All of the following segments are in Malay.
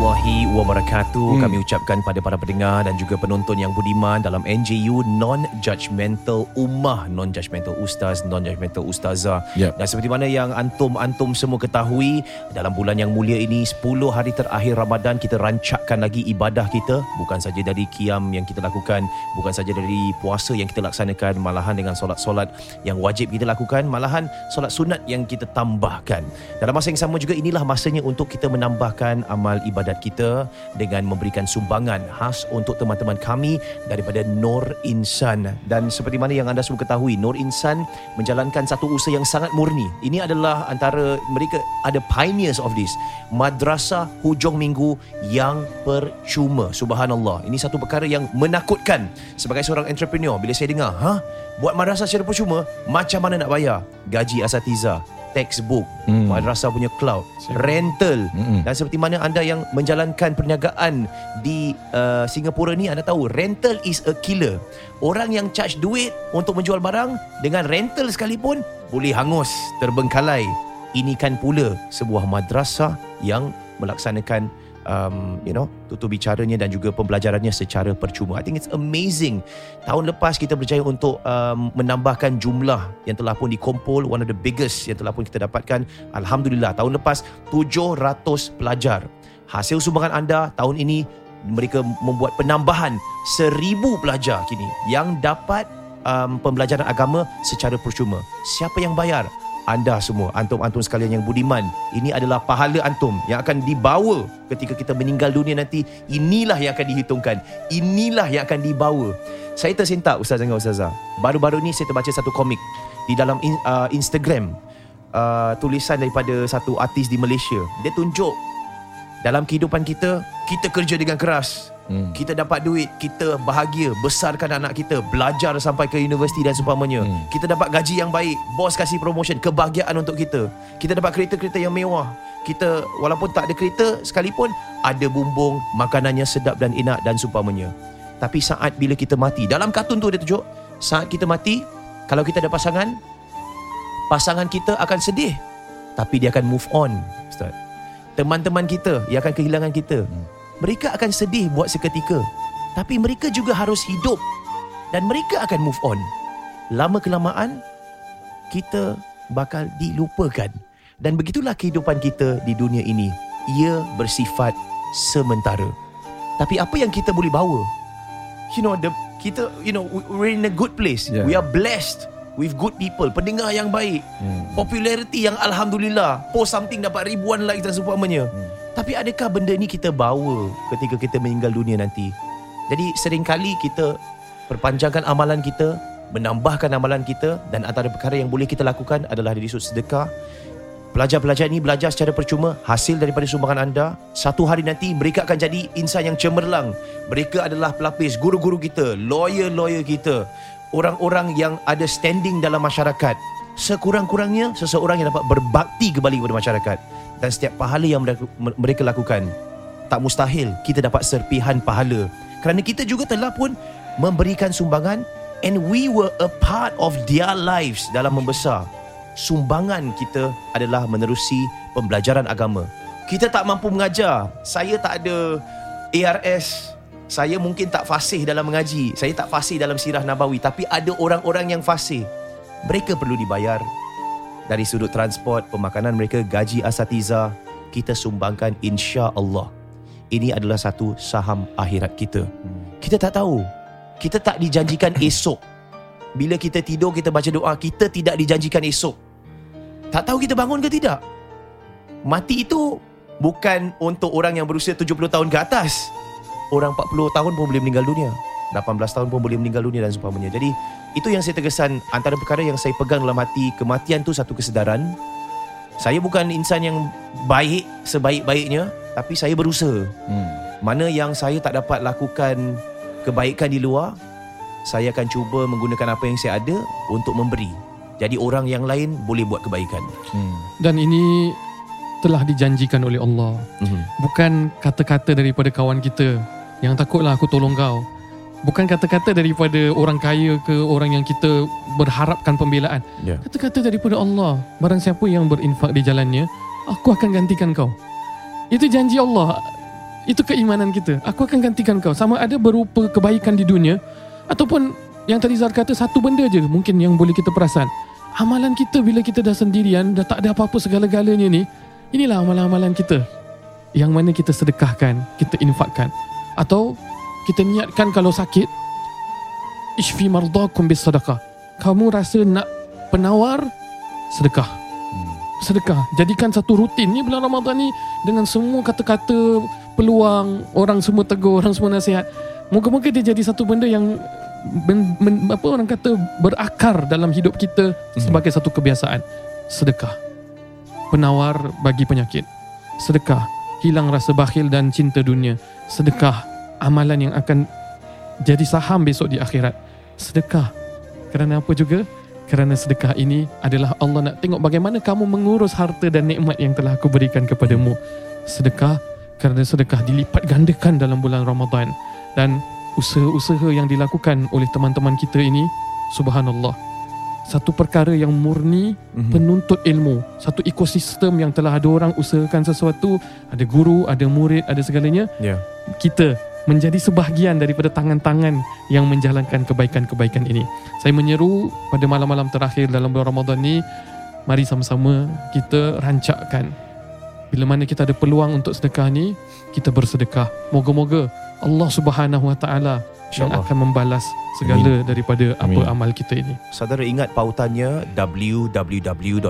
Warahmatullahi wabarakatuh. Hmm. Kami ucapkan pada para pendengar dan juga penonton yang budiman dalam NJU Non-Judgmental Ummah, Non-Judgmental Ustaz, Non-Judgmental Ustazah. Yep. Dan seperti mana yang antum-antum semua ketahui, dalam bulan yang mulia ini 10 hari terakhir Ramadan kita rancakkan lagi ibadah kita, bukan saja dari qiyam yang kita lakukan, bukan saja dari puasa yang kita laksanakan, malahan dengan solat-solat yang wajib kita lakukan, malahan solat sunat yang kita tambahkan. Dalam masa yang sama juga inilah masanya untuk kita menambahkan amal ibadat kita dengan memberikan sumbangan khas untuk teman-teman kami daripada Nur Insan. Dan seperti mana yang anda semua ketahui, Nur Insan menjalankan satu usaha yang sangat murni. Ini adalah antara mereka ada pioneers of this. Madrasah hujung minggu yang percuma. Subhanallah. Ini satu perkara yang menakutkan sebagai seorang entrepreneur bila saya dengar, ha? Buat madrasah secara percuma, macam mana nak bayar? Gaji asatiza, textbook, Hmm. madrasah punya cloud, rental Mm-mm. dan seperti mana anda yang menjalankan perniagaan di uh, Singapura ni anda tahu rental is a killer. Orang yang charge duit untuk menjual barang dengan rental sekalipun boleh hangus, terbengkalai. Ini kan pula sebuah madrasah yang melaksanakan um, you know tutur bicaranya dan juga pembelajarannya secara percuma. I think it's amazing. Tahun lepas kita berjaya untuk um, menambahkan jumlah yang telah pun dikumpul one of the biggest yang telah pun kita dapatkan. Alhamdulillah tahun lepas 700 pelajar. Hasil sumbangan anda tahun ini mereka membuat penambahan 1000 pelajar kini yang dapat um, pembelajaran agama secara percuma. Siapa yang bayar? Anda semua, antum-antum sekalian yang budiman. Ini adalah pahala antum yang akan dibawa ketika kita meninggal dunia nanti. Inilah yang akan dihitungkan. Inilah yang akan dibawa. Saya tersentak Ustaz dengan Ustazah. Baru-baru ni saya terbaca satu komik di dalam uh, Instagram. Uh, tulisan daripada satu artis di Malaysia. Dia tunjuk dalam kehidupan kita, kita kerja dengan keras. Hmm. Kita dapat duit, kita bahagia, besarkan anak kita, belajar sampai ke universiti dan seumpamanya. Hmm. Kita dapat gaji yang baik, bos kasih promotion, kebahagiaan untuk kita. Kita dapat kereta-kereta yang mewah. Kita walaupun tak ada kereta sekalipun ada bumbung, makanannya sedap dan enak dan seumpamanya. Tapi saat bila kita mati, dalam kartun tu dia tunjuk, saat kita mati, kalau kita ada pasangan, pasangan kita akan sedih. Tapi dia akan move on, Ustaz. Teman-teman kita yang akan kehilangan kita, mereka akan sedih buat seketika. Tapi mereka juga harus hidup dan mereka akan move on. Lama kelamaan kita bakal dilupakan. Dan begitulah kehidupan kita di dunia ini. Ia bersifat sementara. Tapi apa yang kita boleh bawa? You know, the kita you know we- we're in a good place. Yeah. We are blessed with good people, pendengar yang baik. Hmm. Popularity yang alhamdulillah, post something dapat ribuan likes dan seumpamanya. Hmm. Tapi adakah benda ni kita bawa ketika kita meninggal dunia nanti? Jadi seringkali kita perpanjangkan amalan kita, menambahkan amalan kita dan antara perkara yang boleh kita lakukan adalah dari sudut sedekah. Pelajar-pelajar ini belajar secara percuma hasil daripada sumbangan anda. Satu hari nanti mereka akan jadi insan yang cemerlang. Mereka adalah pelapis guru-guru kita, lawyer-lawyer kita, orang-orang yang ada standing dalam masyarakat. Sekurang-kurangnya seseorang yang dapat berbakti kembali kepada masyarakat dan setiap pahala yang mereka- lakukan tak mustahil kita dapat serpihan pahala. Kerana kita juga telah pun memberikan sumbangan and we were a part of their lives dalam membesar. Sumbangan kita adalah menerusi pembelajaran agama. Kita tak mampu mengajar. Saya tak ada ARS saya mungkin tak fasih dalam mengaji. Saya tak fasih dalam sirah nabawi. Tapi ada orang-orang yang fasih. Mereka perlu dibayar dari sudut transport, pemakanan mereka, gaji asatiza, kita sumbangkan insya Allah. Ini adalah satu saham akhirat kita. Kita tak tahu. Kita tak dijanjikan esok. Bila kita tidur, kita baca doa, kita tidak dijanjikan esok. Tak tahu kita bangun ke tidak. Mati itu bukan untuk orang yang berusia 70 tahun ke atas. Orang 40 tahun pun boleh meninggal dunia. 18 tahun pun boleh meninggal dunia dan seumpamanya. Jadi itu yang saya terkesan antara perkara yang saya pegang dalam hati kematian tu satu kesedaran. Saya bukan insan yang baik sebaik-baiknya tapi saya berusaha. Hmm. Mana yang saya tak dapat lakukan kebaikan di luar, saya akan cuba menggunakan apa yang saya ada untuk memberi. Jadi orang yang lain boleh buat kebaikan. Hmm. Dan ini telah dijanjikan oleh Allah. Mhm. Bukan kata-kata daripada kawan kita yang takutlah aku tolong kau. Bukan kata-kata daripada orang kaya ke orang yang kita berharapkan pembelaan. Ya. Kata-kata daripada Allah. Barang siapa yang berinfak di jalannya, aku akan gantikan kau. Itu janji Allah. Itu keimanan kita. Aku akan gantikan kau. Sama ada berupa kebaikan di dunia ataupun yang tadi Zar kata satu benda je mungkin yang boleh kita perasan. Amalan kita bila kita dah sendirian, dah tak ada apa-apa segala-galanya ni, inilah amalan-amalan kita. Yang mana kita sedekahkan, kita infakkan. Atau kita niatkan kalau sakit, ishfi mardakum bis sedekah. Kamu rasa nak penawar, sedekah. Sedekah. Jadikan satu rutin ni bulan Ramadan ni dengan semua kata-kata peluang, orang semua tegur, orang semua nasihat. Moga-moga dia jadi satu benda yang men, men, apa orang kata berakar dalam hidup kita sebagai satu kebiasaan. Sedekah. Penawar bagi penyakit. Sedekah. Hilang rasa bakhil dan cinta dunia. Sedekah. Amalan yang akan jadi saham besok di akhirat. Sedekah. Kerana apa juga? Kerana sedekah ini adalah Allah nak tengok bagaimana kamu mengurus harta dan nikmat yang telah aku berikan kepadamu. Sedekah kerana sedekah dilipat gandakan dalam bulan Ramadan dan usaha-usaha yang dilakukan oleh teman-teman kita ini subhanallah satu perkara yang murni Mhm. penuntut ilmu satu ekosistem yang telah ada orang usahakan sesuatu ada guru ada murid ada segalanya Ya. kita menjadi sebahagian daripada tangan-tangan yang menjalankan kebaikan-kebaikan ini. Saya menyeru pada malam-malam terakhir dalam bulan Ramadan ni, mari sama-sama kita rancakkan. Bila mana kita ada peluang untuk sedekah ni, kita bersedekah. Moga-moga Allah Subhanahu Wa Taala yang InsyaAllah. akan membalas segala daripada apa Amin. amal kita ini. Saudara ingat pautannya www.nju.sg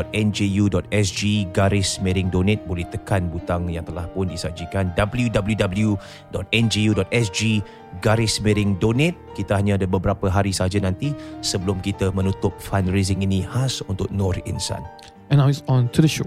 garis miring donate boleh tekan butang yang telah pun disajikan www.nju.sg garis miring donate kita hanya ada beberapa hari saja nanti sebelum kita menutup fundraising ini khas untuk Nur Insan And now it's on to the show.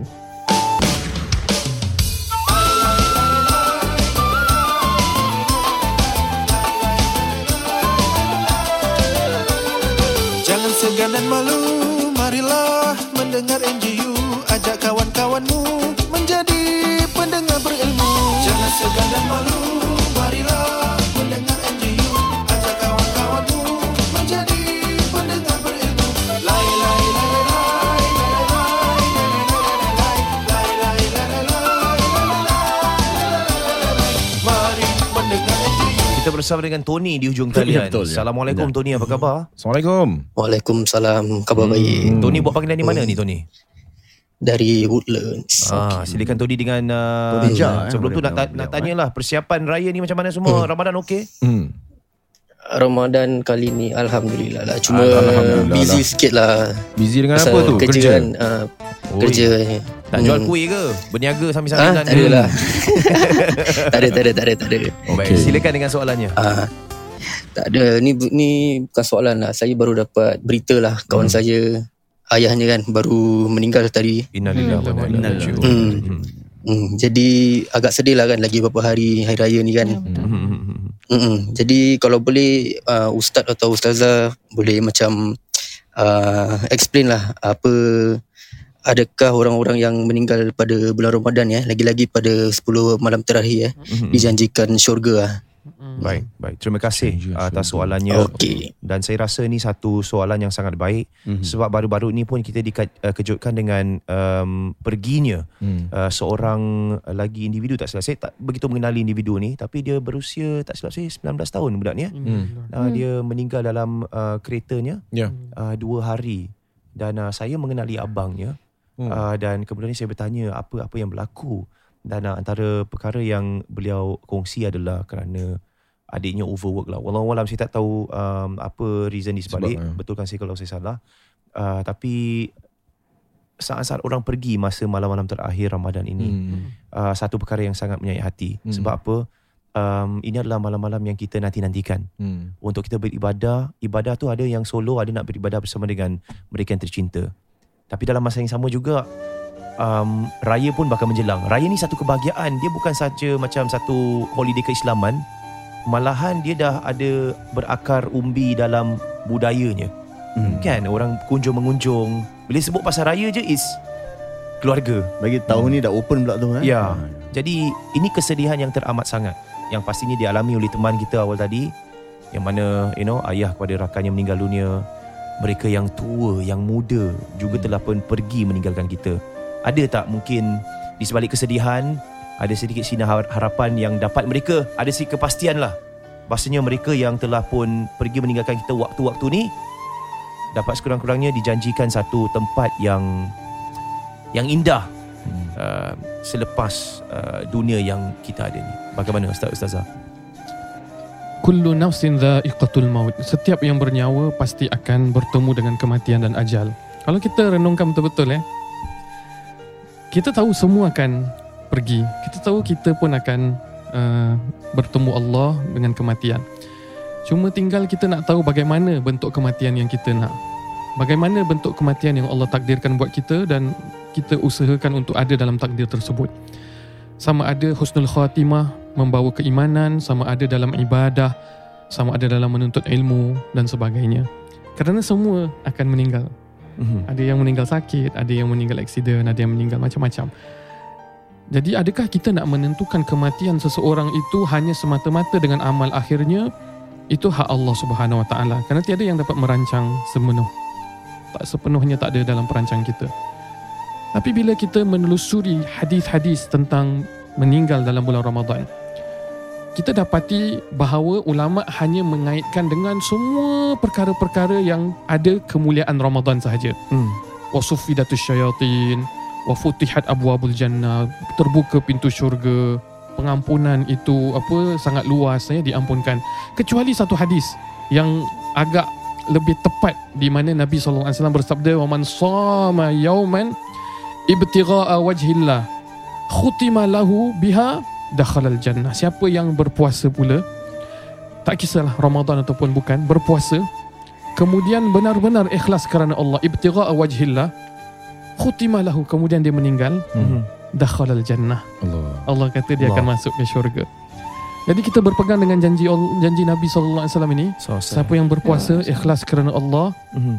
Kita bersama dengan Tony di hujung talian Betul, ya. Assalamualaikum Tony apa khabar Assalamualaikum. Waalaikumsalam. Khabar baik. Tony buat panggilan di mana ni Tony Dari Woodlands. Ah, silakan Tony dengan uh, Tony Jah, eh, sebelum tu boleh nak, ta- jawab, nak tanyalah persiapan raya ni macam mana semua Ramadan okey Hmm. Ramadan kali ni Alhamdulillah lah. Cuma Alhamdulillah busy lah. sikit lah. Busy dengan Pasal apa tu? Kerja, Kerja. kan. Uh, kerja. Tak jual Hmm. kuih ke? Berniaga Ah, sambil-sambilan tak ada lah. tak ada, tak ada, tak ada, tak ada. Baik, Okey. silakan dengan soalannya. Ah, tak ada. Ni ni bukan soalan lah. Saya baru dapat berita lah. Kawan Hmm. saya, ayahnya kan baru meninggal tadi. Innalillahi wa inna ilaihi Innalillahi. raji'un. Hmm. Hmm. Hmm, jadi agak sedih lah kan lagi beberapa hari hari raya ni kan. Hmm. Mm-mm. Jadi kalau boleh uh, ustaz atau ustazah boleh macam uh, explain lah apa adakah orang-orang yang meninggal pada bulan Ramadan ya lagi-lagi pada 10 malam terakhir ya Hmm. dijanjikan syurga lah. Baik, baik. Terima kasih atas soalannya. Okey. Dan saya rasa ni satu soalan yang sangat baik Mhm. sebab baru-baru ni pun kita dikejutkan dengan um, perginya Hmm. uh, seorang lagi individu tak silap saya tak begitu mengenali individu ni tapi dia berusia tak silap saya 19 tahun budak ni. Hmm. Uh, dia meninggal dalam uh, keretanya Ya. uh, dua hari dan uh, saya mengenali abangnya Hmm. uh, dan kemudian saya bertanya apa apa yang berlaku dan antara perkara yang beliau kongsi adalah kerana adiknya overwork lah. Wallahualam saya tak tahu um, apa reason di sebalik. Sebab. Betulkan saya kalau saya salah. Uh, tapi saat-saat orang pergi masa malam-malam terakhir Ramadan ini Hmm. uh, satu perkara yang sangat menyayat hati. Hmm. Sebab apa? Um, ini adalah malam-malam yang kita nanti-nantikan Hmm. untuk kita beribadah. Ibadah tu ada yang solo, ada nak beribadah bersama dengan mereka yang tercinta. Tapi dalam masa yang sama juga um, raya pun bakal menjelang. Raya ni satu kebahagiaan. Dia bukan saja macam satu holiday keislaman, malahan dia dah ada berakar umbi dalam budayanya. Hmm. Kan orang kunjung mengunjung. Bila sebut pasal raya je is keluarga. Bagi tahun ni dah open pula tu eh. Ya. Jadi ini kesedihan yang teramat sangat yang pastinya dialami oleh teman kita awal tadi yang mana you know ayah kepada rakannya meninggal dunia. Mereka yang tua, yang muda juga telah pun pergi meninggalkan kita. Ada tak mungkin di sebalik kesedihan ada sedikit sinar har- harapan yang dapat mereka ada sedikit kepastian lah. Bahasanya mereka yang telah pun pergi meninggalkan kita waktu-waktu ni dapat sekurang-kurangnya dijanjikan satu tempat yang yang indah uh, selepas uh, dunia yang kita ada ni. Bagaimana Ustaz Ustazah? Kullu nafsin dha'iqatul maut. Setiap yang bernyawa pasti akan bertemu dengan kematian dan ajal. Kalau kita renungkan betul-betul eh. Kita tahu semua akan pergi. Kita tahu kita pun akan uh, bertemu Allah dengan kematian. Cuma tinggal kita nak tahu bagaimana bentuk kematian yang kita nak. Bagaimana bentuk kematian yang Allah takdirkan buat kita dan kita usahakan untuk ada dalam takdir tersebut. Sama ada husnul khatimah membawa keimanan, sama ada dalam ibadah, sama ada dalam menuntut ilmu dan sebagainya. Kerana semua akan meninggal. Mm-hmm. Ada yang meninggal sakit, ada yang meninggal aksiden, ada yang meninggal macam-macam. Jadi adakah kita nak menentukan kematian seseorang itu hanya semata-mata dengan amal akhirnya? Itu hak Allah Subhanahu Wa Taala. Kerana tiada yang dapat merancang semenuh. Tak sepenuhnya tak ada dalam perancang kita. Tapi bila kita menelusuri hadis-hadis tentang meninggal dalam bulan Ramadan, kita dapati bahawa ulama hanya mengaitkan dengan semua perkara-perkara yang ada kemuliaan Ramadan sahaja. Hmm. Wa suffidatus syayatin, wa futihat abwabul jannah, terbuka pintu syurga, pengampunan itu apa sangat luas ya diampunkan. Kecuali satu hadis yang agak lebih tepat di mana Nabi SAW bersabda wa man sama yauman ibtigha'a wajhillah khutima lahu biha dakhalal jannah. Siapa yang berpuasa pula tak kisahlah Ramadan ataupun bukan berpuasa kemudian benar-benar ikhlas kerana Allah ibtigha'a wajhillah khutima lahu kemudian dia meninggal Mm-hmm. dakhalal jannah. Allah. Allah kata dia Allah. akan masuk ke syurga. Jadi kita berpegang dengan janji janji Nabi sallallahu alaihi wasallam ini So, siapa yang berpuasa ikhlas kerana Allah mm-hmm.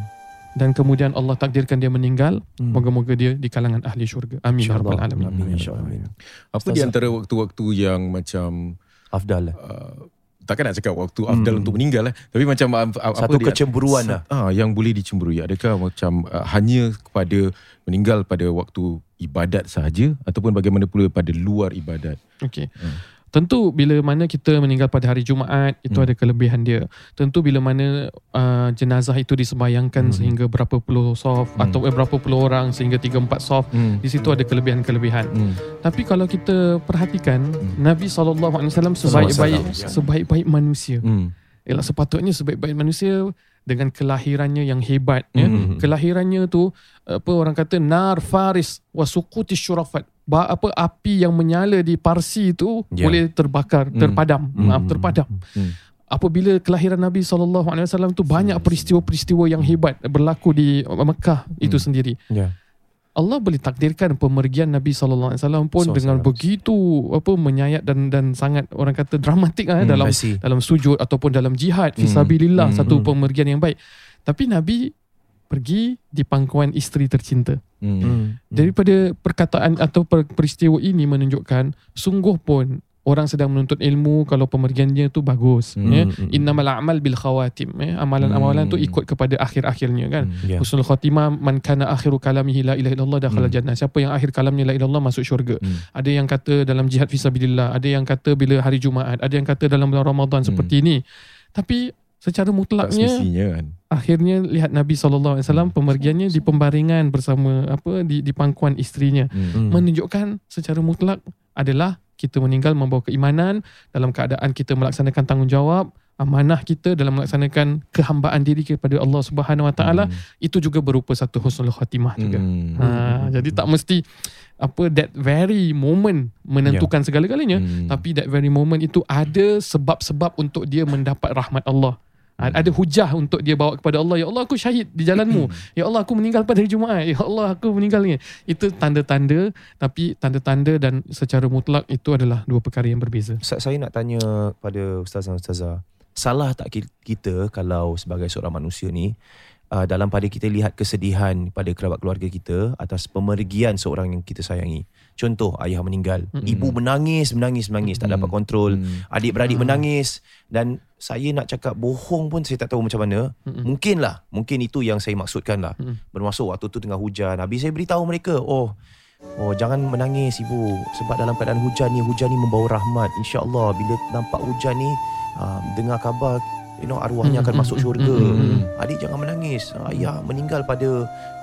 Dan kemudian Allah takdirkan dia meninggal Hmm. moga-moga dia di kalangan ahli syurga. Amin ya rabbal alamin. Amin. InsyaAllah. Apa di antara waktu-waktu yang macam Afdal lah. uh, takkan nak cakap waktu afdal untuk meninggal eh tapi macam uh, apa Satu dia- kecemburuan lah. Ah yang boleh dicemburui adakah macam uh, hanya kepada meninggal pada waktu ibadat sahaja ataupun bagaimana pula pada luar ibadat. Okey. Hmm. Tentu bila mana kita meninggal pada hari Jumaat itu Hmm. ada kelebihan dia. Tentu bila mana uh, jenazah itu disembayangkan Hmm. sehingga berapa puluh soft Hmm. atau eh, berapa puluh orang sehingga 3 4 soft Hmm. di situ ada kelebihan-kelebihan. Hmm. Tapi kalau kita perhatikan Nabi SAW sebaik-baik SAW. sebaik-baik manusia. Hmm. Ialah sepatutnya sebaik-baik manusia dengan kelahirannya yang hebat ya. Hmm. Kelahirannya tu apa orang kata nar faris wa suquti syurafat. Apa api yang menyala di Parsi itu Ya. boleh terbakar, Hmm. terpadam, Hmm. maaf terpadam. Hmm. Apabila kelahiran Nabi SAW tu banyak peristiwa-peristiwa yang hebat berlaku di Mekah itu Hmm. sendiri. Ya. Allah boleh takdirkan pemergian Nabi sallallahu alaihi wasallam pun Sallallahu dengan alaihi begitu apa menyayat dan dan sangat orang kata dramatik ah Hmm, dalam dalam sujud ataupun dalam jihad Hmm, fisabilillah hmm, satu hmm. pemergian yang baik. Tapi Nabi pergi di pangkuan isteri tercinta. Hmm. Hmm. Daripada perkataan atau per- peristiwa ini menunjukkan sungguh pun orang sedang menuntut ilmu kalau pemergiannya tu bagus Hmm, ya. hmm, Innamal a'mal bil khawatim ya. Amalan-amalan tu Hmm. ikut kepada akhir-akhirnya kan. Hmm. Ya. Husnul khatimah man kana akhiru kalamihi la ilaha illallah dakhala Hmm. jannah. Siapa yang akhir kalamnya la ilaha illallah masuk syurga. Hmm. Ada yang kata dalam jihad fisabilillah, ada yang kata bila hari Jumaat, ada yang kata dalam bulan Ramadan Hmm. seperti ini. Tapi secara mutlaknya semestinya kan. akhirnya lihat Nabi SAW pemergiannya di pembaringan bersama apa di di pangkuan isterinya Hmm. Hmm. menunjukkan secara mutlak adalah kita meninggal membawa keimanan dalam keadaan kita melaksanakan tanggungjawab amanah kita dalam melaksanakan kehambaan diri kepada Allah Subhanahu Wa Taala Hmm. itu juga berupa satu husnul khatimah juga. Hmm. Ha, jadi tak mesti apa that very moment menentukan segala-galanya Hmm. tapi that very moment itu ada sebab-sebab untuk dia mendapat rahmat Allah. A- Ada hujah untuk dia bawa kepada Allah. Ya Allah aku syahid di jalanmu. Ya Allah aku meninggal pada hari Jumaat. Ya Allah aku meninggal ni. Itu tanda-tanda tapi tanda-tanda dan secara mutlak itu adalah dua perkara yang berbeza. Saya nak tanya pada ustaz dan ustazah. Salah tak ki- kita kalau sebagai seorang manusia ni uh, dalam pada kita lihat kesedihan pada kerabat keluarga kita atas pemergian seorang yang kita sayangi. Contoh ayah meninggal, Mm-mm. ibu menangis, menangis, menangis, tak dapat kontrol. Hmm. Adik-beradik Ah. menangis dan saya nak cakap bohong pun saya tak tahu macam mana. Mm-mm. Mungkin lah, mungkin itu yang saya maksudkan lah. Mm. Bermaksud waktu tu tengah hujan. Habis saya beritahu mereka, oh Oh jangan menangis ibu sebab dalam keadaan hujan ni hujan ni membawa rahmat insya-Allah bila nampak hujan ni uh, dengar khabar you know arwahnya Hmm, akan hmm, masuk hmm, syurga. hmm, hmm, Adik jangan menangis. Ayah meninggal pada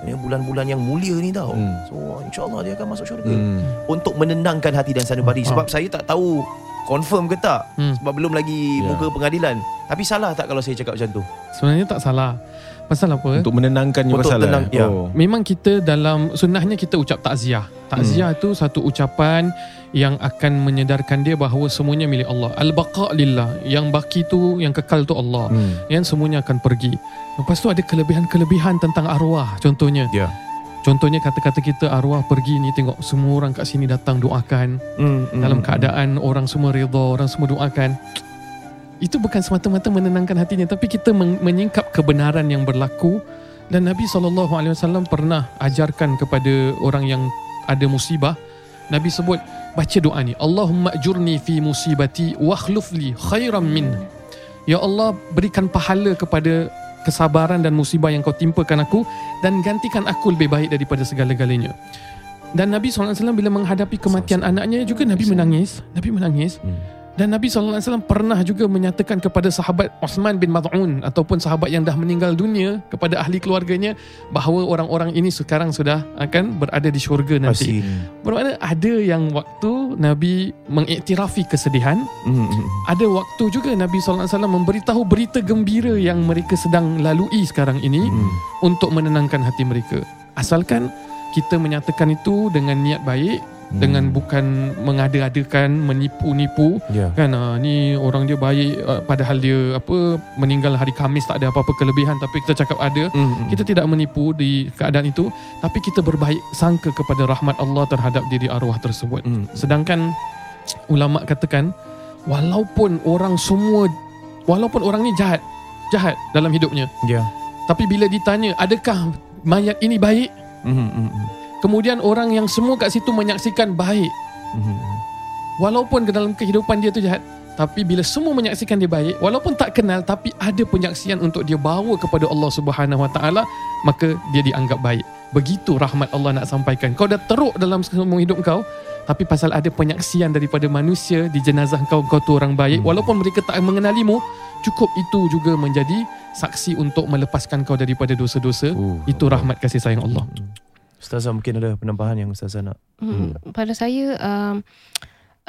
you know, bulan-bulan yang mulia ni tau. Hmm. So insya-Allah dia akan masuk syurga. Hmm. Untuk menenangkan hati dan sanubari Ah. sebab saya tak tahu confirm ke tak Hmm. sebab belum lagi Ya. muka pengadilan. Tapi salah tak kalau saya cakap macam tu? Sebenarnya tak salah. Pasal apa? Untuk menenangkannya Untuk pasal tenang, eh? ya. Oh. Memang kita dalam sunnahnya kita ucap takziah. Takziah itu satu ucapan yang akan menyedarkan dia bahawa semuanya milik Allah. Al-baqa lillah. Yang baki tu yang kekal tu Allah. Hmm. Yang semuanya akan pergi. Lepas tu ada kelebihan-kelebihan tentang arwah contohnya. Ya. Contohnya kata-kata kita arwah pergi ni tengok semua orang kat sini datang doakan Hmm, hmm, dalam hmm. keadaan orang semua redha, orang semua doakan. Itu bukan semata-mata menenangkan hatinya tapi kita men- menyingkap kebenaran yang berlaku dan Nabi SAW pernah ajarkan kepada orang yang ada musibah Nabi sebut baca doa ni Allahumma ajurni fi musibati wa akhlufli khairan min. Ya Allah berikan pahala kepada kesabaran dan musibah yang kau timpakan aku dan gantikan aku lebih baik daripada segala-galanya. Dan Nabi SAW bila menghadapi kematian anaknya juga Nabi menangis Nabi menangis. Hmm. Dan Nabi SAW pernah juga menyatakan kepada sahabat Osman bin Mad'un ataupun sahabat yang dah meninggal dunia kepada ahli keluarganya bahawa orang-orang ini sekarang sudah akan berada di syurga nanti. Pasti. Bermakna ada yang waktu Nabi mengiktirafi kesedihan, Hmm, hmm, hmm. ada waktu juga Nabi SAW memberitahu berita gembira yang mereka sedang lalui sekarang ini Hmm. untuk menenangkan hati mereka. Asalkan kita menyatakan itu dengan niat baik, dengan bukan mengada-adakan, menipu-nipu Ya. kan ah, ni orang dia baik ah, padahal dia apa meninggal hari Khamis tak ada apa-apa kelebihan tapi kita cakap ada Hmm, hmm. kita tidak menipu di keadaan itu tapi kita berbaik sangka kepada rahmat Allah terhadap diri arwah tersebut Hmm. sedangkan ulama katakan walaupun orang semua walaupun orang ni jahat jahat dalam hidupnya Ya. tapi bila ditanya adakah mayat ini baik Hmm, hmm, hmm. Kemudian orang yang semua kat situ menyaksikan baik Hmm, hmm. walaupun ke dalam kehidupan dia tu jahat tapi bila semua menyaksikan dia baik walaupun tak kenal tapi ada penyaksian untuk dia bawa kepada Allah Subhanahu Wa Taala maka dia dianggap baik begitu rahmat Allah nak sampaikan kau dah teruk dalam semua hidup kau tapi pasal ada penyaksian daripada manusia di jenazah kau kau tu orang baik Hmm. walaupun mereka tak mengenalimu cukup itu juga menjadi saksi untuk melepaskan kau daripada dosa-dosa Oh. itu rahmat kasih sayang Allah Ustazah mungkin ada penambahan yang Ustazah nak Hmm. Pada saya um,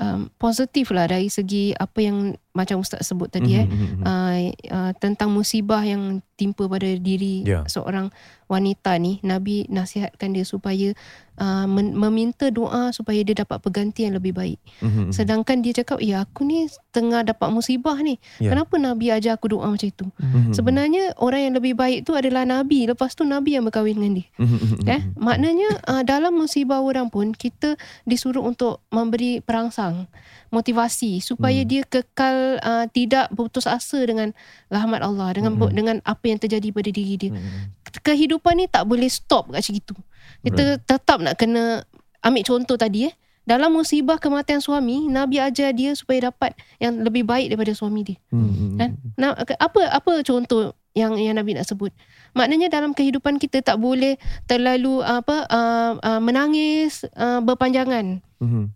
um, positif lah dari segi apa yang macam Ustaz sebut tadi eh. Hmm, hmm, hmm. Uh, uh, tentang musibah yang timpa pada diri Ya. seorang wanita ni Nabi nasihatkan dia supaya uh, men- meminta doa supaya dia dapat pengganti yang lebih baik. Hmm, hmm, hmm. Sedangkan dia cakap, "Ya, aku ni tengah dapat musibah ni. Ya. Kenapa Nabi ajar aku doa macam itu?" Hmm, hmm, Sebenarnya orang yang lebih baik tu adalah Nabi. Lepas tu Nabi yang berkahwin dengan dia. hmm, hmm, hmm, hmm. Eh, maknanya uh, dalam musibah orang pun kita disuruh untuk memberi perangsang, motivasi supaya Hmm. dia kekal uh, tidak putus asa dengan rahmat Allah, dengan Hmm. dengan apa yang terjadi pada diri dia. Hmm. Kehidupan ni tak boleh stop kat situ. Kita tetap nak kena ambil contoh tadi eh. Dalam musibah kematian suami, Nabi ajar dia supaya dapat yang lebih baik daripada suami dia. Hmm, Kan? Nah, apa apa contoh yang yang Nabi nak sebut? Maknanya dalam kehidupan kita tak boleh terlalu apa uh, uh, menangis uh, berpanjangan. hmm, hmm.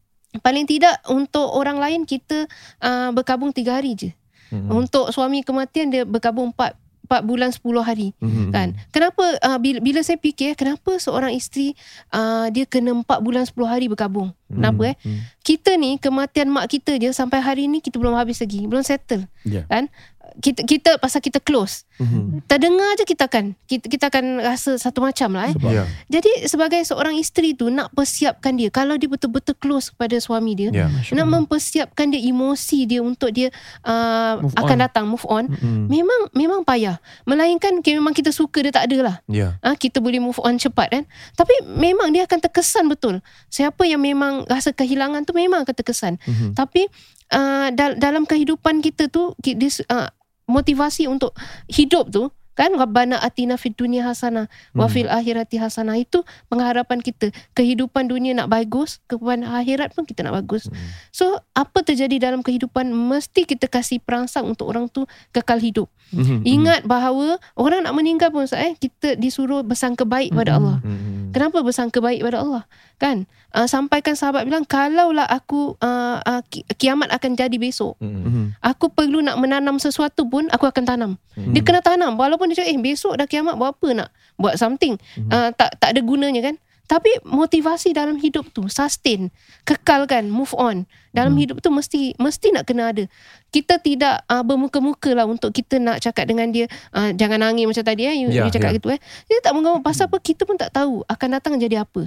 Paling tidak untuk orang lain kita uh, berkabung tiga hari je. Hmm, Untuk suami kematian dia berkabung empat empat bulan sepuluh hari hmm, hmm. kan kenapa uh, bila, bila saya fikir kenapa seorang isteri uh, dia kena empat bulan sepuluh hari berkabung kenapa eh Hmm. kita ni kematian mak kita je sampai hari ni kita belum habis lagi belum settle Ya. kan kita kita pasal kita close. Mhm. Terdengar je kita akan kita, kita akan rasa satu macam lah eh. Ya. Jadi sebagai seorang isteri tu nak persiapkan dia kalau dia betul-betul close kepada suami dia. Ya. Nak mempersiapkan dia emosi dia untuk dia uh, Move akan on. datang move on. Mhm. Memang memang payah. Melainkan okay, memang kita suka dia tak ada lah. Ya. Ah ha, kita boleh move on cepat kan. Tapi memang dia akan terkesan betul. Siapa yang memang rasa kehilangan tu memang akan terkesan. Mhm. Tapi uh, dal- dalam kehidupan kita tu dis, uh, motivasi untuk hidup tu kan rabbana atina fid dunya hasanah wa fil akhirati hasanah itu pengharapan kita kehidupan dunia nak bagus kehidupan akhirat pun kita nak bagus so apa terjadi dalam kehidupan mesti kita kasih perangsang untuk orang tu kekal hidup Mhm. ingat bahawa orang nak meninggal pun Ustaz, eh kita disuruh bersangka baik pada Allah Mhm. Kenapa bersangka baik pada Allah? Kan? Uh, sampaikan sahabat bilang kalaulah aku uh, uh, ki- kiamat akan jadi besok. Mhm. Aku perlu nak menanam sesuatu pun aku akan tanam. Dia kena tanam walaupun dia cakap eh besok dah kiamat buat apa nak buat something. Uh, tak tak ada gunanya kan? Tapi motivasi dalam hidup tu sustain, kekalkan, move on. Dalam hidup tu mesti mesti nak kena ada. Kita tidak uh, bermuka-muka lah untuk kita nak cakap dengan dia uh, jangan nangis macam tadi eh you, Ya, you cakap ya. gitu eh. Kita tak mengamuk pasal apa kita pun tak tahu akan datang jadi apa.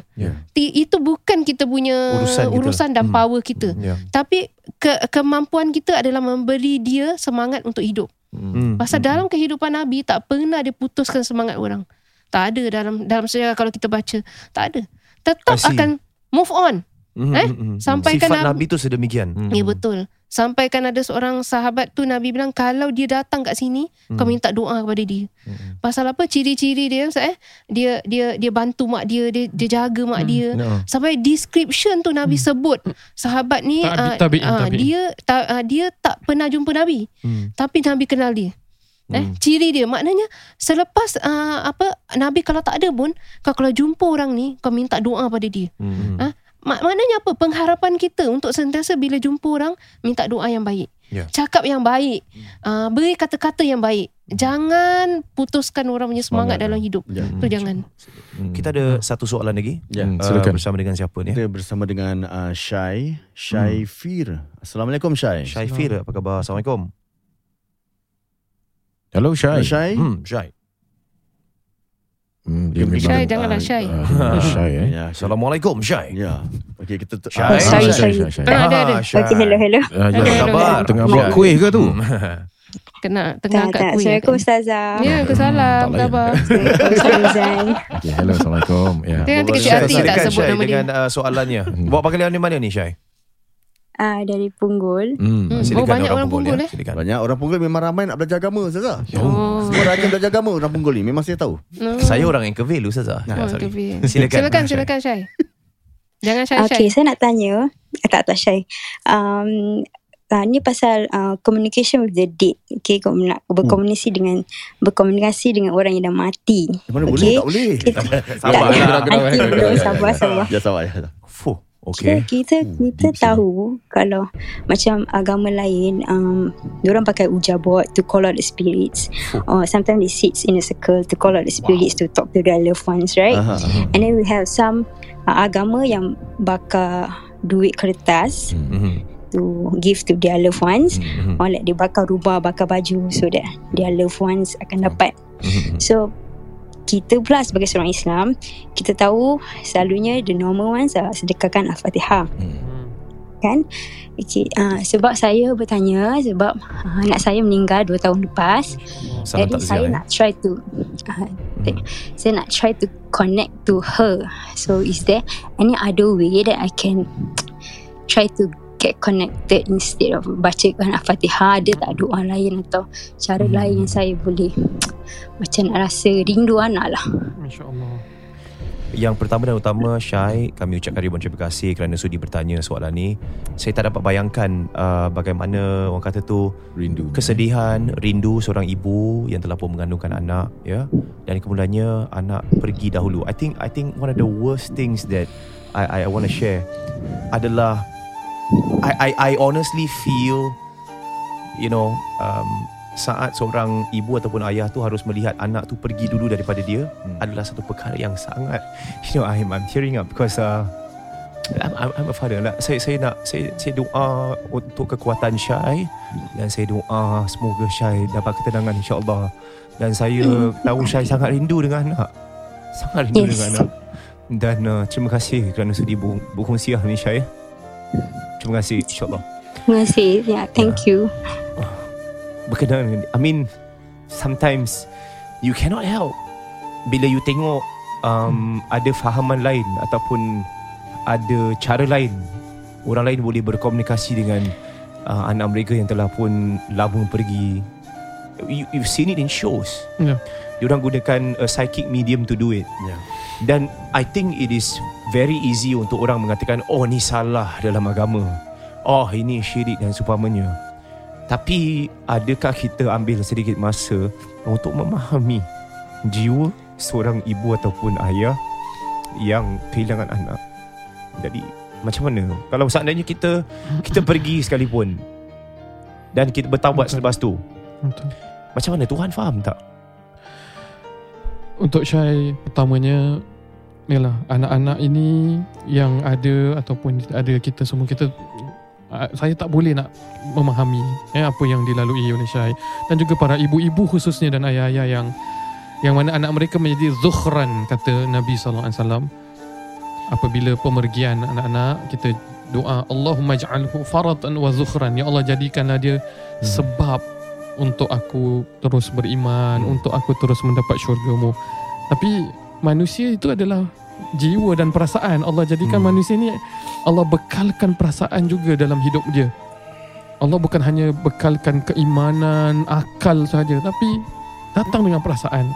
Ti- itu bukan kita punya Urusan kita. urusan dan Hmm. power kita. Ya. Tapi ke, kemampuan kita adalah memberi dia semangat untuk hidup. Mhm. Pasal dalam kehidupan Nabi tak pernah dia putuskan semangat orang. Tak ada dalam dalam sejarah kalau kita baca. Tak ada. Tetap akan move on. Mhm. Eh? Mhm. Sampaikan Sifat Nabi- Nabi tu sedemikian. Ya betul. Sampaikan ada seorang sahabat tu Nabi bilang kalau dia datang kat sini kau minta doa kepada dia. Pasal apa ciri-ciri dia Ustaz eh? Dia dia dia bantu mak dia, dia dia jaga mak dia. No. Sampai description tu Nabi sebut sahabat ni Tabi- ah, tabi'in, ah, tabi'in. dia ta, ah, dia tak pernah jumpa Nabi. Hmm. Tapi Nabi kenal dia. Eh, ciri dia maknanya selepas uh, apa Nabi kalau tak ada pun kau kalau jumpa orang ni kau minta doa pada dia. Mhm. Ha? Mak, maknanya apa? Pengharapan kita untuk sentiasa bila jumpa orang minta doa yang baik. Ya. Cakap yang baik. Uh, beri kata-kata yang baik. Jangan putuskan orang punya semangat, Semangat. dalam hidup. Ya. Tu jangan. Kita ada satu soalan lagi. Ya. Hmm, Uh, silakan. bersama dengan siapa ni? Kita bersama dengan uh, Syai Syai Fir. Assalamualaikum Syai. Syaifir, apa khabar? Assalamualaikum. Hello Syai. Syai. Hmm, Syai. Hmm, dia memang- Syai, janganlah Syai. Ah, Syai eh. Ya. Assalamualaikum, Syai. Ya. Okey kita Syai. Ah, Syai, Syai, Syai. Syai. Tengah ada ada. Ah, Syai. Okay, hello, hello. Ah, ya. Hello, hello. Khabar? Tengah buat kuih ke tu? Kena tengah Tak, angkat tak. kuih. Assalamualaikum kan? Ustazah. Ya, ke salam. tak. Khabar. Assalamualaikum. Okay, hello, Assalamualaikum. Ya. Dia nanti kecil Syai, hati tak sebut nama dia. dengan uh, soalannya. Bawa panggilan di mana ni, Syai? Ah, dari Punggul. Hmm. Hmm. Silakan Oh, banyak orang Punggul, Punggul ya. eh. Silakan. Banyak orang Punggul memang ramai nak belajar agama Ustazah. Oh. Semua rajin belajar agama orang Punggul ni. Memang saya tahu. No. Saya orang Anchorvale, Ustazah. Oh, Ya, sorry. okay. Silakan. Silakan, Syai. silakan Syai. Jangan Syai, Okay, Syai. saya nak tanya. Ah, tak, tak Syai. Um, uh, ni pasal uh, communication with the dead. Okay, kau nak berkomunikasi dengan berkomunikasi dengan orang yang dah mati. Mana Okey. boleh? Tak boleh. Sabar. Tak, Nanti sabar, sabar. Ya sabar ya. Fuh. So, Okay. kita kita tahu kalau macam agama lain um orang pakai uja board to call out the spirits or sometimes they sit in a circle to call out the spirits to talk to their loved ones right Aha, aha. and then we have some uh, agama yang bakar duit kertas Mhm. to give to their loved ones Mhm. or like dia bakar rumah bakar baju so that their loved ones akan dapat Mhm. So kita pula sebagai seorang Islam kita tahu selalunya the normal ones are sedekahkan Al-Fatihah. Kan? Okay, uh, sebab saya bertanya sebab uh, anak saya meninggal 2 tahun lepas Salam jadi saya eh. nak try to uh, saya nak try to connect to her. So is there any other way that I can try to get connected instead of bacakan Al-Fatihah ada tak doa lain atau cara Hmm. lain yang saya boleh macam nak rasa rindu anak lah Masya Allah. Yang pertama dan utama Syai Kami ucapkan ribuan terima kasih Kerana sudi bertanya soalan ni Saya tak dapat bayangkan uh, Bagaimana Orang kata tu Rindu. Kesedihan Rindu seorang ibu Yang telah pun mengandungkan anak ya Dan kemudiannya Anak pergi dahulu I think I think one of the worst things That I I, I want to share Adalah I, I I honestly feel You know um, Saat seorang ibu ataupun ayah tu harus melihat anak tu pergi dulu daripada dia Hmm. adalah satu perkara yang sangat you know I'm I'm tearing up because uh, I'm, I'm, I'm a father lah. Saya saya nak saya saya doa untuk kekuatan Syai dan saya doa semoga Syai dapat ketenangan insya-Allah. Dan saya tahu Syai sangat rindu dengan anak. Sangat rindu Yes. dengan anak. Dan uh, terima kasih kerana sudi ber- berkongsi ni Syai. Terima kasih insya-Allah. Terima kasih. Yeah, thank you. berkenaan I mean sometimes you cannot help bila you tengok um, ada fahaman lain ataupun ada cara lain orang lain boleh berkomunikasi dengan uh, anak mereka yang telah pun lama pergi you, you've seen it in shows Ya. diorang gunakan a psychic medium to do it Ya. Dan I think it is very easy untuk orang mengatakan oh ni salah dalam agama oh ini syirik dan seumpamanya tapi adakah kita ambil sedikit masa untuk memahami jiwa seorang ibu ataupun ayah yang kehilangan anak? Jadi macam mana? Kalau seandainya kita kita pergi sekalipun dan kita bertaubat selepas tu, Betul. macam mana Tuhan faham tak? Untuk Syai pertamanya Yalah anak-anak ini yang ada ataupun tidak ada kita semua kita ah, saya tak boleh nak memahami eh, apa yang dilalui oleh Syai. Dan juga para ibu-ibu khususnya dan ayah-ayah yang yang mana anak mereka menjadi zukhran kata Nabi sallallahu alaihi wasallam. Apabila pemergian anak-anak kita doa Allahumma ij'alhu faratan wa zukhran ya Allah jadikanlah dia sebab untuk aku terus beriman Hmm. untuk aku terus mendapat syurgamu. Tapi manusia itu adalah jiwa dan perasaan. Allah jadikan Hmm. manusia ni Allah bekalkan perasaan juga dalam hidup dia. Allah bukan hanya bekalkan keimanan akal saja tapi datang dengan perasaan.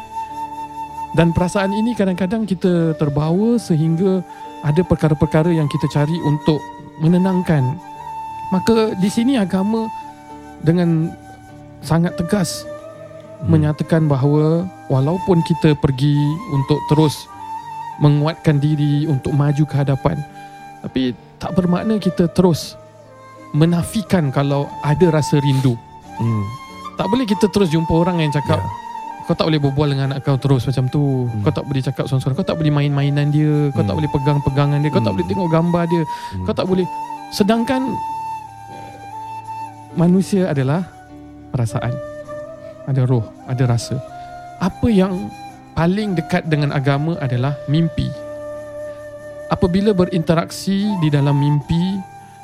Dan perasaan ini kadang-kadang kita terbawa sehingga ada perkara-perkara yang kita cari untuk menenangkan. Maka di sini agama dengan sangat tegas Hmm. menyatakan bahawa walaupun kita pergi untuk terus menguatkan diri untuk maju ke hadapan tapi tak bermakna kita terus menafikan kalau ada rasa rindu Hmm. tak boleh kita terus jumpa orang yang cakap Ya. kau tak boleh berbual dengan anak kau terus macam tu Hmm. kau tak boleh cakap seorang-seorang kau tak boleh main-mainan dia kau tak Hmm. boleh pegang pegangan dia kau tak Hmm. boleh tengok gambar dia Hmm. kau tak boleh sedangkan manusia adalah perasaan ada roh ada rasa apa yang paling dekat dengan agama adalah mimpi apabila berinteraksi di dalam mimpi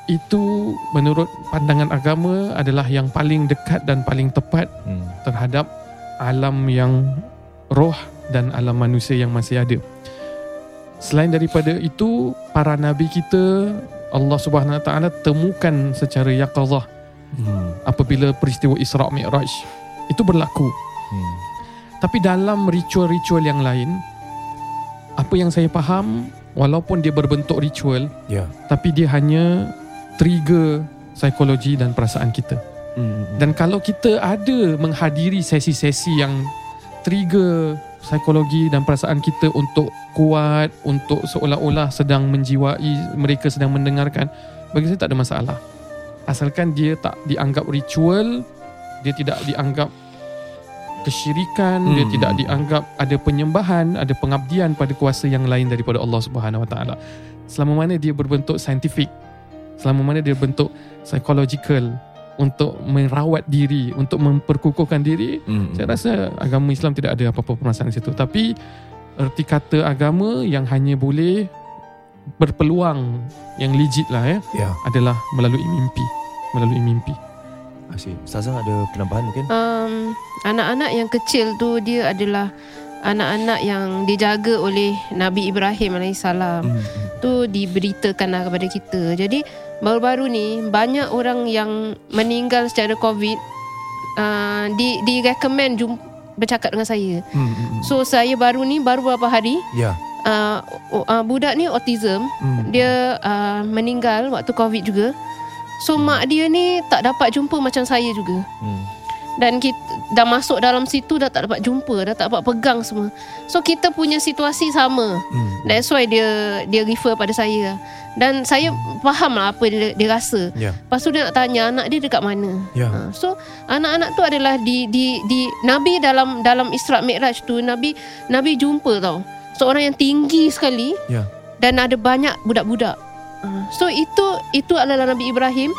itu menurut pandangan agama adalah yang paling dekat dan paling tepat Hmm. terhadap alam yang roh dan alam manusia yang masih ada. Selain daripada itu, para nabi kita Allah Subhanahu Wa Taala temukan secara yaqazah Hmm. apabila peristiwa Isra Mi'raj itu berlaku. Hmm. Tapi dalam ritual-ritual yang lain, apa yang saya faham, walaupun dia berbentuk ritual, Ya. tapi dia hanya trigger psikologi dan perasaan kita. Hmm. Dan kalau kita ada menghadiri sesi-sesi yang trigger psikologi dan perasaan kita untuk kuat, untuk seolah-olah sedang menjiwai mereka sedang mendengarkan, bagi saya tak ada masalah. Asalkan dia tak dianggap ritual, dia tidak dianggap kesyirikan, dia Hmm. tidak dianggap ada penyembahan, ada pengabdian pada kuasa yang lain daripada Allah Subhanahu Wa Taala. Selama mana dia berbentuk saintifik, selama mana dia bentuk psychological untuk merawat diri, untuk memperkukuhkan diri, Hmm. saya rasa agama Islam tidak ada apa-apa permasalahan di situ. Tapi erti kata agama yang hanya boleh berpeluang yang legit lah ya Ya. adalah melalui mimpi, melalui mimpi. Asyik. Ustazah ada penambahan mungkin? Um, anak-anak yang kecil tu dia adalah anak-anak yang dijaga oleh Nabi Ibrahim alaihissalam. Hmm. tu diberitakanlah kepada kita. Jadi baru-baru ni banyak orang yang meninggal secara COVID uh, di di recommend jum, bercakap dengan saya. Hmm. Hmm. So saya baru ni baru beberapa hari Ya. uh, uh, budak ni autism Hmm. dia uh, meninggal waktu COVID juga. So mak dia ni tak dapat jumpa macam saya juga. Hmm. Dan kita dah masuk dalam situ dah tak dapat jumpa, dah tak dapat pegang semua. So kita punya situasi sama. Hmm. That's why dia dia refer pada saya. Dan saya faham lah apa dia, dia rasa. Ya. Lepas tu dia nak tanya anak dia dekat mana. Ya. Ha, so anak-anak tu adalah di di di Nabi dalam dalam Isra Mi'raj tu Nabi Nabi jumpa tau. Seorang yang tinggi sekali Ya. dan ada banyak budak-budak. Ah, So itu itu adalah Nabi Ibrahim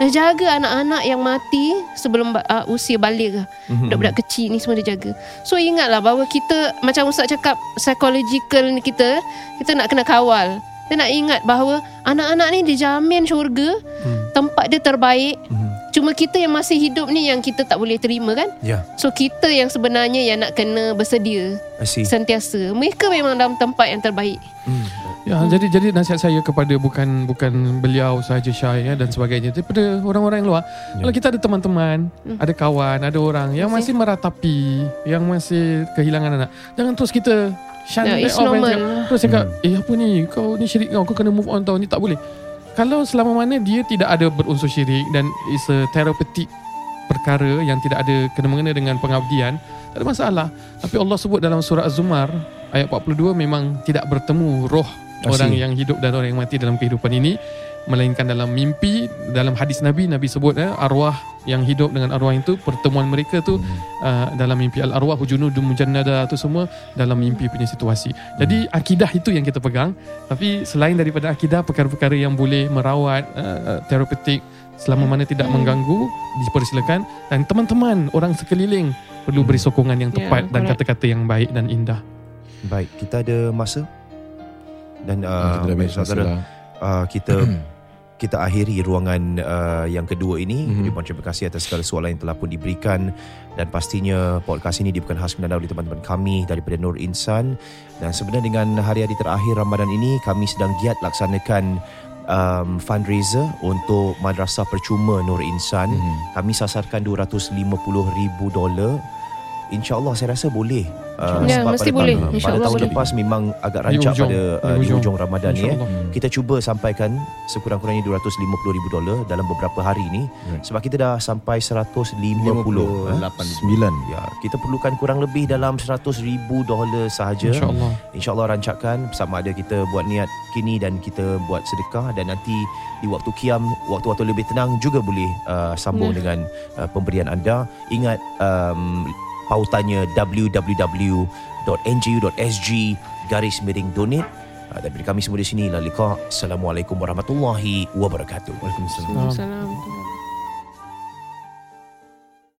dia jaga anak-anak yang mati sebelum uh, usia balik Mhm. Budak-budak kecil ni semua dia jaga So ingatlah bahawa kita Macam Ustaz cakap Psychological ni kita Kita nak kena kawal Kita nak ingat bahawa Anak-anak ni dijamin syurga Hmm. Tempat dia terbaik Mhm. Cuma kita yang masih hidup ni Yang kita tak boleh terima kan Ya, So kita yang sebenarnya Yang nak kena bersedia. Sentiasa Mereka memang dalam tempat yang terbaik Hmm. Ya, jadi jadi nasihat saya kepada bukan bukan beliau sahaja Syai ya, dan sebagainya, daripada orang-orang yang luar. Ya. Kalau kita ada teman-teman, Hmm. ada kawan, ada orang yang Masih- meratapi, yang masih kehilangan anak, jangan terus kita shun Ya, that it's off normal. cakap- Terus cakap, eh apa ni, kau ni syirik kau, kau kena move on tau, ni tak boleh. Kalau selama mana dia tidak ada berunsur syirik dan is a therapeutic perkara yang tidak ada kena-mengena dengan pengabdian, tak ada masalah. Tapi Allah sebut dalam surah Az-Zumar ayat 42 memang tidak bertemu roh Orang yang hidup dan orang yang mati dalam kehidupan ini melainkan dalam mimpi dalam hadis Nabi Nabi sebut eh, arwah yang hidup dengan arwah itu pertemuan mereka tu uh, dalam mimpi al arwah junudun mujannada tu semua dalam mimpi punya situasi. Jadi akidah itu yang kita pegang tapi selain daripada akidah perkara-perkara yang boleh merawat uh, terapeutik selama mana tidak Hmm. mengganggu dipersilakan dan teman-teman orang sekeliling perlu beri sokongan yang Ya, tepat dan correct. kata-kata yang baik dan indah. Baik, kita ada masa dan uh, kita saudara, lah. uh, kita kita akhiri ruangan uh, yang kedua ini. Mhm. Mm-hmm. Terima kasih atas segala soalan yang telah pun diberikan dan pastinya podcast ini diberikan khas menandau oleh teman-teman kami daripada Nur Insan dan sebenarnya dengan hari-hari terakhir Ramadan ini kami sedang giat laksanakan um, fundraiser untuk madrasah percuma Nur Insan. Mhm. Mm-hmm. Kami sasarkan 250,000 dolar. InsyaAllah saya rasa boleh. Uh, Ya, sebab mesti pada boleh. tahun- Pada InsyaAllah tahun boleh. lepas memang agak Di rancak pada uh, Di di hujung. hujung Ramadan ni. Eh. InsyaAllah. Kita cuba sampaikan sekurang-kurangnya 250,000 dolar dalam beberapa hari ini Right. sebab kita dah sampai 150 eh. 58 Sembilan. Ya, kita perlukan kurang lebih dalam 100,000 dolar sahaja. InsyaAllah. InsyaAllah rancakan sama ada kita buat niat kini dan kita buat sedekah dan nanti di waktu kiam, waktu-waktu lebih tenang juga boleh uh, sambung Ya. dengan uh, pemberian anda. Ingat um, pautannya www.ngu.sg garis miring donate. Uh, daripada kami semua di sini, lalika. Assalamualaikum warahmatullahi wabarakatuh. Waalaikumsalam. Ah. Assalamualaikum